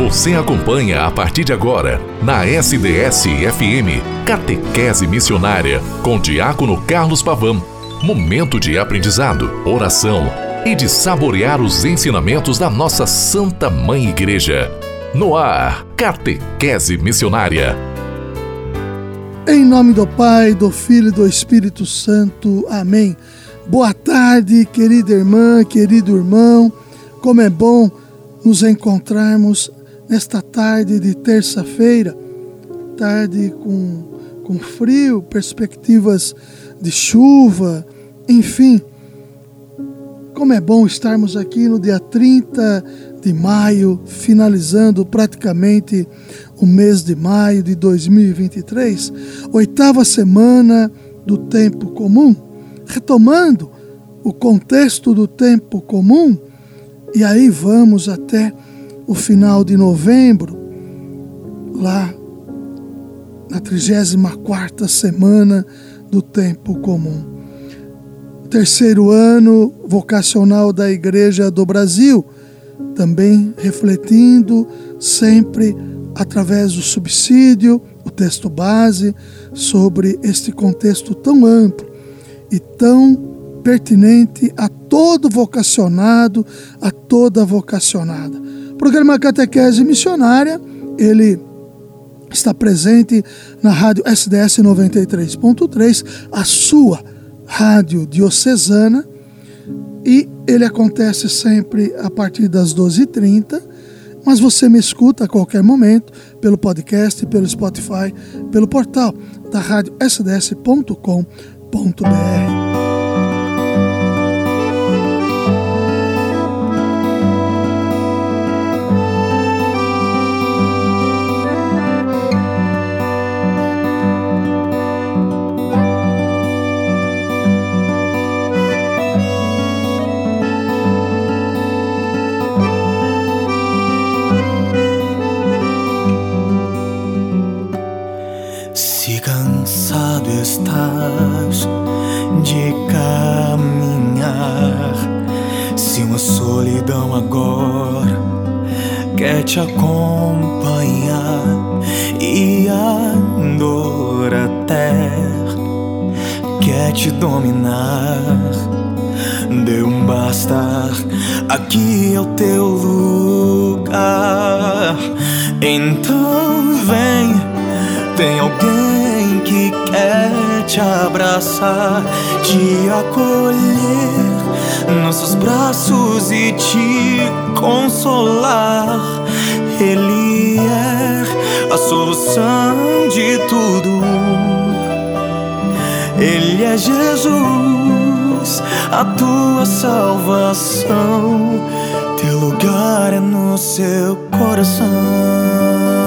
Você acompanha a partir de agora, na SDS-FM, Catequese Missionária, com Diácono Carlos Pavão. Momento de aprendizado, oração e de saborear os ensinamentos da nossa Santa Mãe Igreja. No ar, Catequese Missionária. Em nome do Pai, do Filho e do Espírito Santo. Amém. Boa tarde, querida irmã, querido irmão. Como é bom nos encontrarmos nesta tarde de terça-feira, tarde com, com frio, perspectivas de chuva, enfim. Como é bom estarmos aqui no dia 30 de maio, finalizando praticamente o mês de maio de 2023, oitava semana do tempo comum, retomando o contexto do tempo comum, e aí vamos até o final de novembro, lá na 34 semana do tempo comum. Terceiro ano vocacional da Igreja do Brasil, também refletindo sempre através do subsídio, o texto base, sobre este contexto tão amplo e tão pertinente a todo vocacionado, a toda vocacionada programa Catequese Missionária, ele está presente na rádio SDS 93.3, a sua rádio diocesana, e ele acontece sempre a partir das 12h30, mas você me escuta a qualquer momento pelo podcast, pelo Spotify, pelo portal da rádio sds.com.br. te acompanhar e a dor até quer te dominar. Deu um basta, aqui é o teu lugar. Então vem, tem alguém que quer te abraçar, te acolher nossos braços e te consolar. Ele é a solução de tudo. Ele é Jesus, a tua salvação. Teu lugar é no seu coração.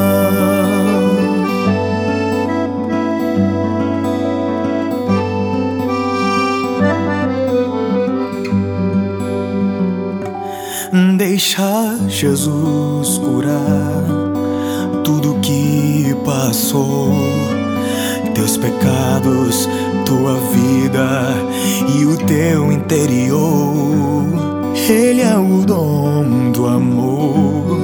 Deixa Jesus curar tudo que passou, teus pecados, tua vida e o teu interior. Ele é o dom do amor,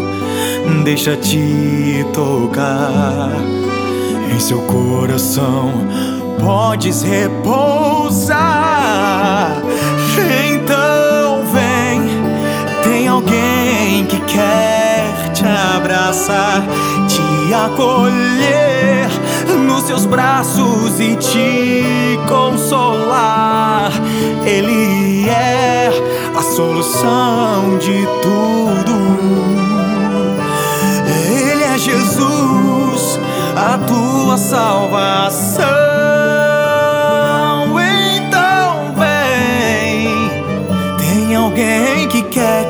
deixa te tocar em seu coração. Podes repousar. Quer te abraçar, te acolher nos seus braços e te consolar. Ele é a solução de tudo. Ele é Jesus, a tua salvação.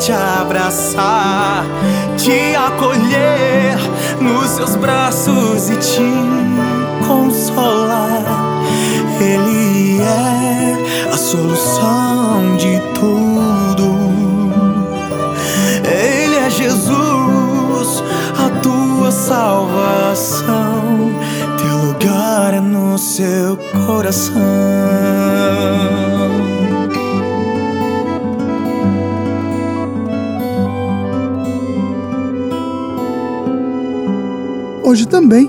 Te abraçar, te acolher nos seus braços e te consolar. Ele é a solução de tudo. Ele é Jesus, a tua salvação. Teu lugar é no seu coração. Hoje também,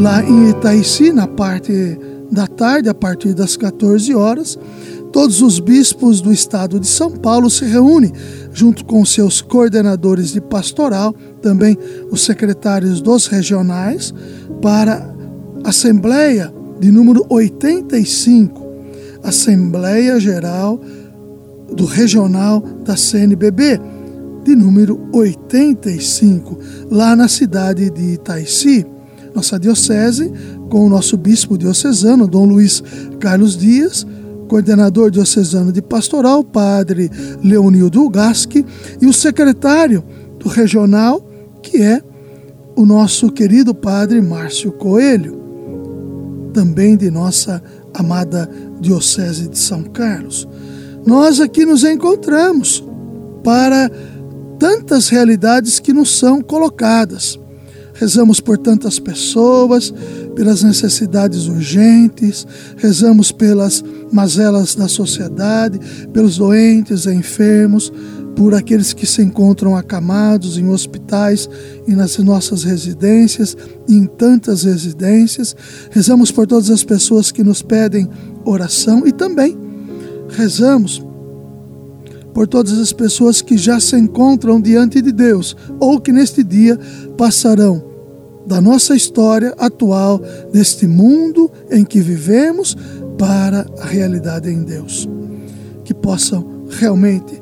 lá em Itaici, na parte da tarde, a partir das 14 horas, todos os bispos do estado de São Paulo se reúnem, junto com seus coordenadores de pastoral, também os secretários dos regionais, para a Assembleia de número 85, Assembleia Geral do Regional da CNBB, de número 85, lá na cidade de Itaici. Nossa diocese, com o nosso bispo diocesano, Dom Luiz Carlos Dias, coordenador diocesano de pastoral, padre Leonildo Gasque, e o secretário do regional, que é o nosso querido padre Márcio Coelho, também de nossa amada Diocese de São Carlos. Nós aqui nos encontramos para tantas realidades que nos são colocadas. Rezamos por tantas pessoas, pelas necessidades urgentes, rezamos pelas mazelas da sociedade, pelos doentes enfermos, por aqueles que se encontram acamados em hospitais e nas nossas residências, e em tantas residências. Rezamos por todas as pessoas que nos pedem oração e também rezamos por todas as pessoas que já se encontram diante de Deus ou que neste dia passarão da nossa história atual, deste mundo em que vivemos, para a realidade em Deus. Que possam realmente,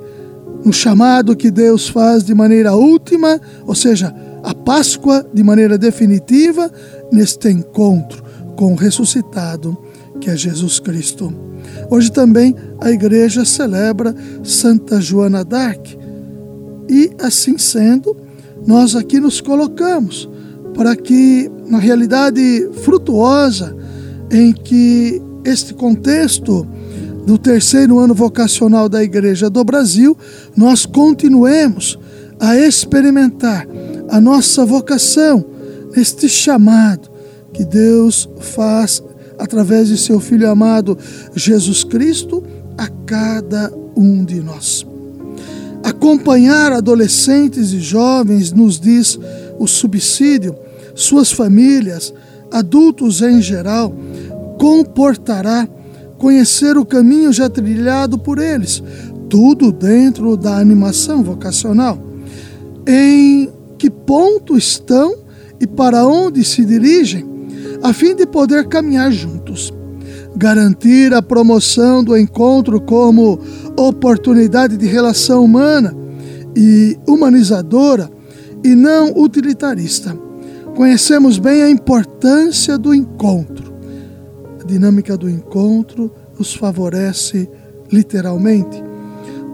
no chamado que Deus faz de maneira última, ou seja, a Páscoa de maneira definitiva, neste encontro com o ressuscitado, que é Jesus Cristo. Hoje também a igreja celebra Santa Joana d'Arc. E assim sendo, nós aqui nos colocamos para que, na realidade frutuosa em que este contexto do terceiro ano vocacional da Igreja do Brasil, nós continuemos a experimentar a nossa vocação, este chamado que Deus faz através de seu Filho amado Jesus Cristo a cada um de nós. Acompanhar adolescentes e jovens, nos diz o subsídio, suas famílias, adultos em geral, comportará conhecer o caminho já trilhado por eles, tudo dentro da animação vocacional. Em que ponto estão e para onde se dirigem? A fim de poder caminhar juntos. Garantir a promoção do encontro como oportunidade de relação humana e humanizadora e não utilitarista. Conhecemos bem a importância do encontro. A dinâmica do encontro nos favorece literalmente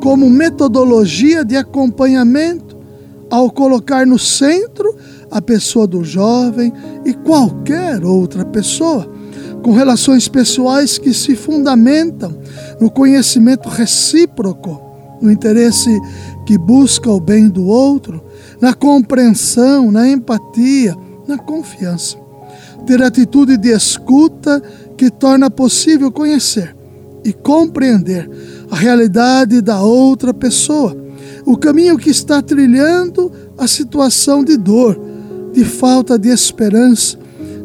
como metodologia de acompanhamento ao colocar no centro a pessoa do jovem e qualquer outra pessoa, com relações pessoais que se fundamentam no conhecimento recíproco, no interesse que busca o bem do outro, na compreensão, na empatia, na confiança. Ter atitude de escuta que torna possível conhecer e compreender a realidade da outra pessoa, o caminho que está trilhando a situação de dor, de falta de esperança,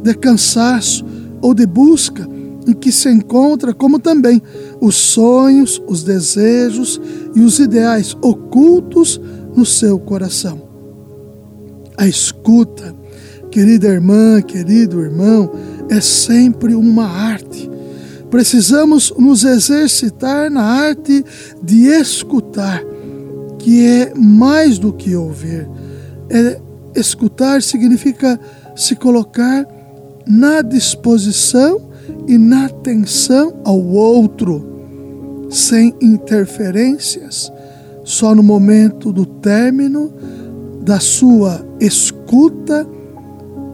de cansaço ou de busca em que se encontra, como também os sonhos, os desejos e os ideais ocultos no seu coração. A escuta, querida irmã, querido irmão, é sempre uma arte. Precisamos nos exercitar na arte de escutar, que é mais do que ouvir, é Escutar significa se colocar na disposição e na atenção ao outro, sem interferências, só no momento do término da sua escuta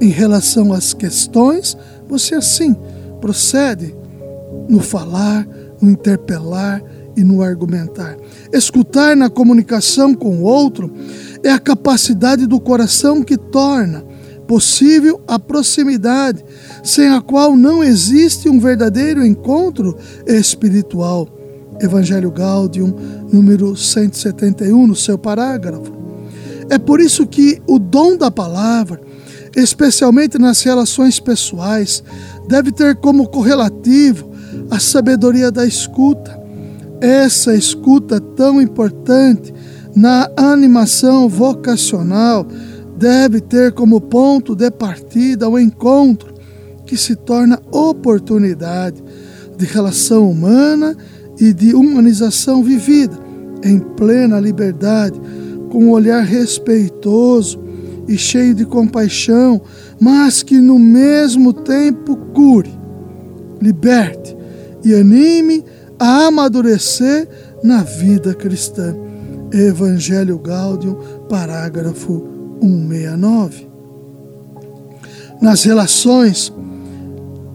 em relação às questões, você assim procede no falar, no interpelar e no argumentar. Escutar na comunicação com o outro é a capacidade do coração que torna possível a proximidade, sem a qual não existe um verdadeiro encontro espiritual. Evangelho Gaudium, número 171, no seu parágrafo. É por isso que o dom da palavra, especialmente nas relações pessoais, deve ter como correlativo a sabedoria da escuta. Essa escuta tão importante na animação vocacional deve ter como ponto de partida o encontro, que se torna oportunidade de relação humana e de humanização vivida em plena liberdade, com um olhar respeitoso e cheio de compaixão, mas que no mesmo tempo cure, liberte e anime a amadurecer na vida cristã. Evangelho Gáudio, parágrafo 169. Nas relações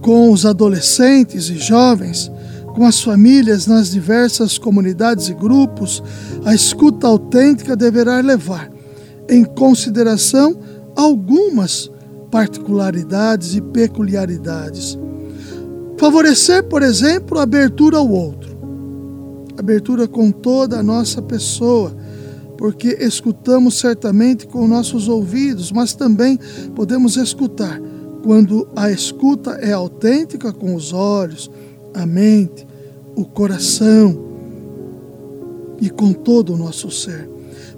com os adolescentes e jovens, com as famílias nas diversas comunidades e grupos, a escuta autêntica deverá levar em consideração algumas particularidades e peculiaridades. Favorecer, por exemplo, a abertura ao outro, abertura com toda a nossa pessoa, porque escutamos certamente com nossos ouvidos, mas também podemos escutar quando a escuta é autêntica com os olhos, a mente, o coração e com todo o nosso ser.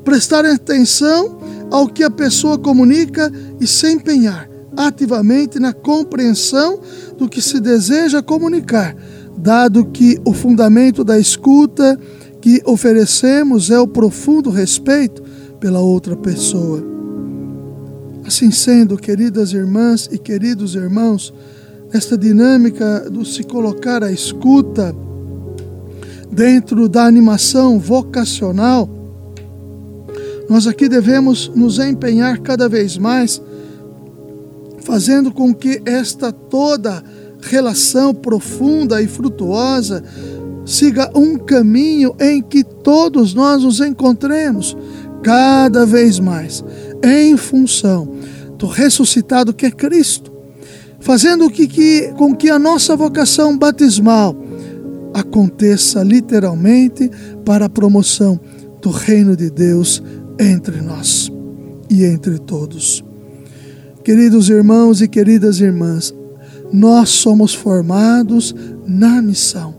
Prestar atenção ao que a pessoa comunica e se empenhar ativamente na compreensão do que se deseja comunicar, dado que o fundamento da escuta que oferecemos é o profundo respeito pela outra pessoa. Assim sendo, queridas irmãs e queridos irmãos, esta dinâmica do se colocar à escuta dentro da animação vocacional, nós aqui devemos nos empenhar cada vez mais, fazendo com que esta toda relação profunda e frutuosa siga um caminho em que todos nós nos encontremos cada vez mais em função do ressuscitado que é Cristo, fazendo que, que, com que a nossa vocação batismal aconteça literalmente para a promoção do reino de Deus entre nós e entre todos. Queridos irmãos e queridas irmãs, nós somos formados na missão.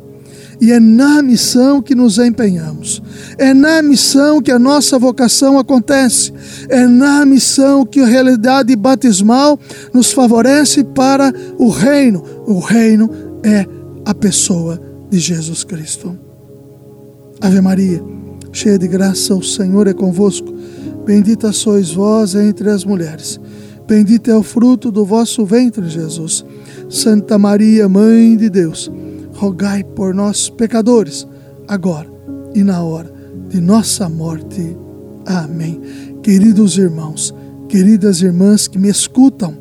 E é na missão que nos empenhamos. É na missão que a nossa vocação acontece. É na missão que a realidade batismal nos favorece para o reino. O reino é a pessoa de Jesus Cristo. Ave Maria, cheia de graça, o Senhor é convosco. Bendita sois vós entre as mulheres. Bendito é o fruto do vosso ventre, Jesus. Santa Maria, Mãe de Deus, rogai por nós, pecadores, agora e na hora de nossa morte. Amém. Queridos irmãos, queridas irmãs que me escutam,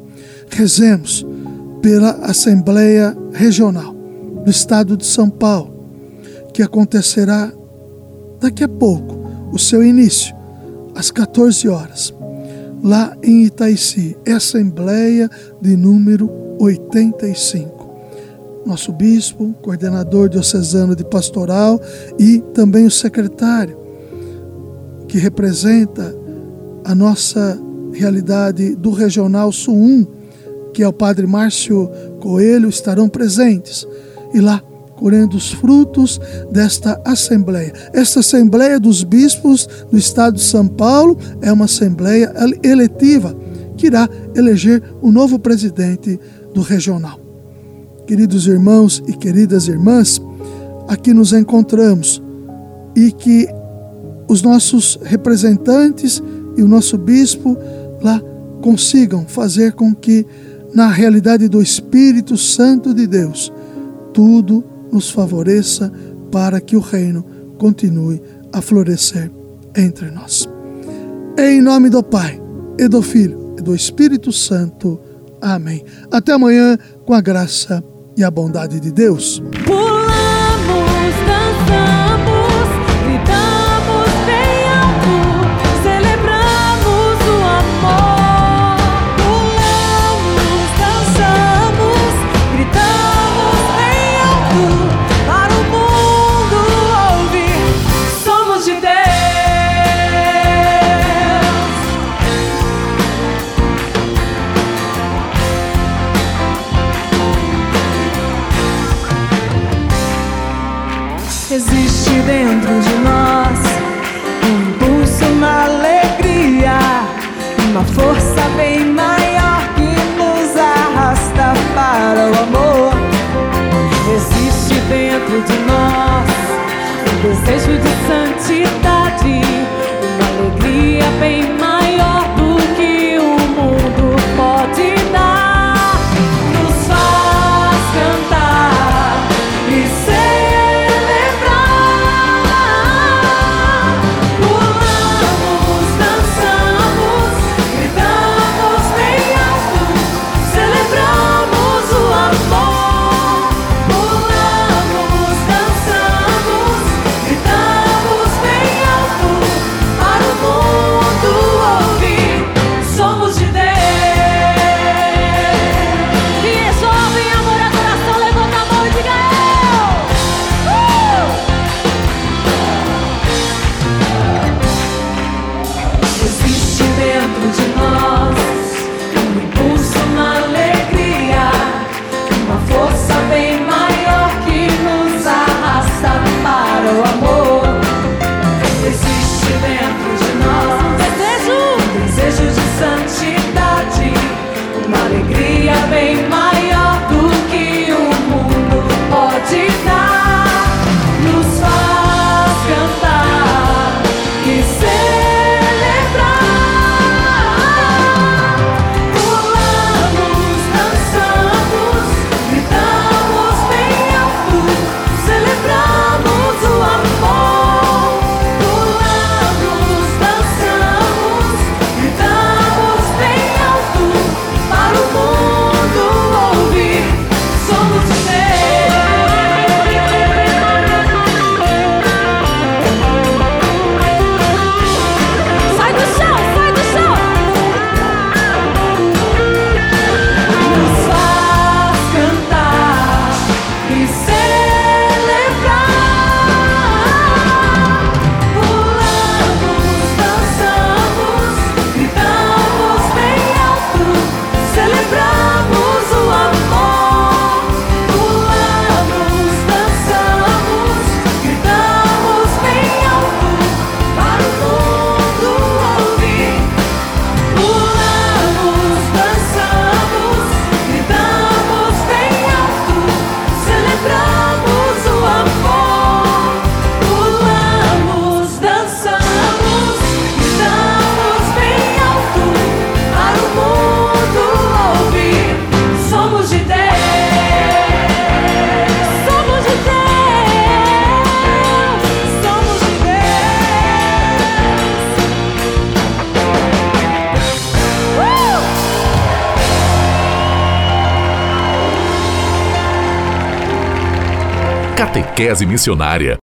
rezemos pela Assembleia Regional do Estado de São Paulo, que acontecerá daqui a pouco, o seu início, às 14 horas, lá em Itaici, Assembleia de número 85. Nosso bispo, coordenador diocesano de pastoral e também o secretário, que representa a nossa realidade do Regional Sul 1, que é o Padre Márcio Coelho, estarão presentes e lá colhendo os frutos desta assembleia. Esta assembleia dos bispos do estado de São Paulo é uma assembleia eletiva que irá eleger o novo presidente do regional. Queridos irmãos e queridas irmãs, aqui nos encontramos e que os nossos representantes e o nosso bispo lá consigam fazer com que, na realidade do Espírito Santo de Deus, tudo nos favoreça para que o reino continue a florescer entre nós. Em nome do Pai, e do Filho, e do Espírito Santo. Amém. Até amanhã, com a graça e a bondade de Deus. my Catequese Missionária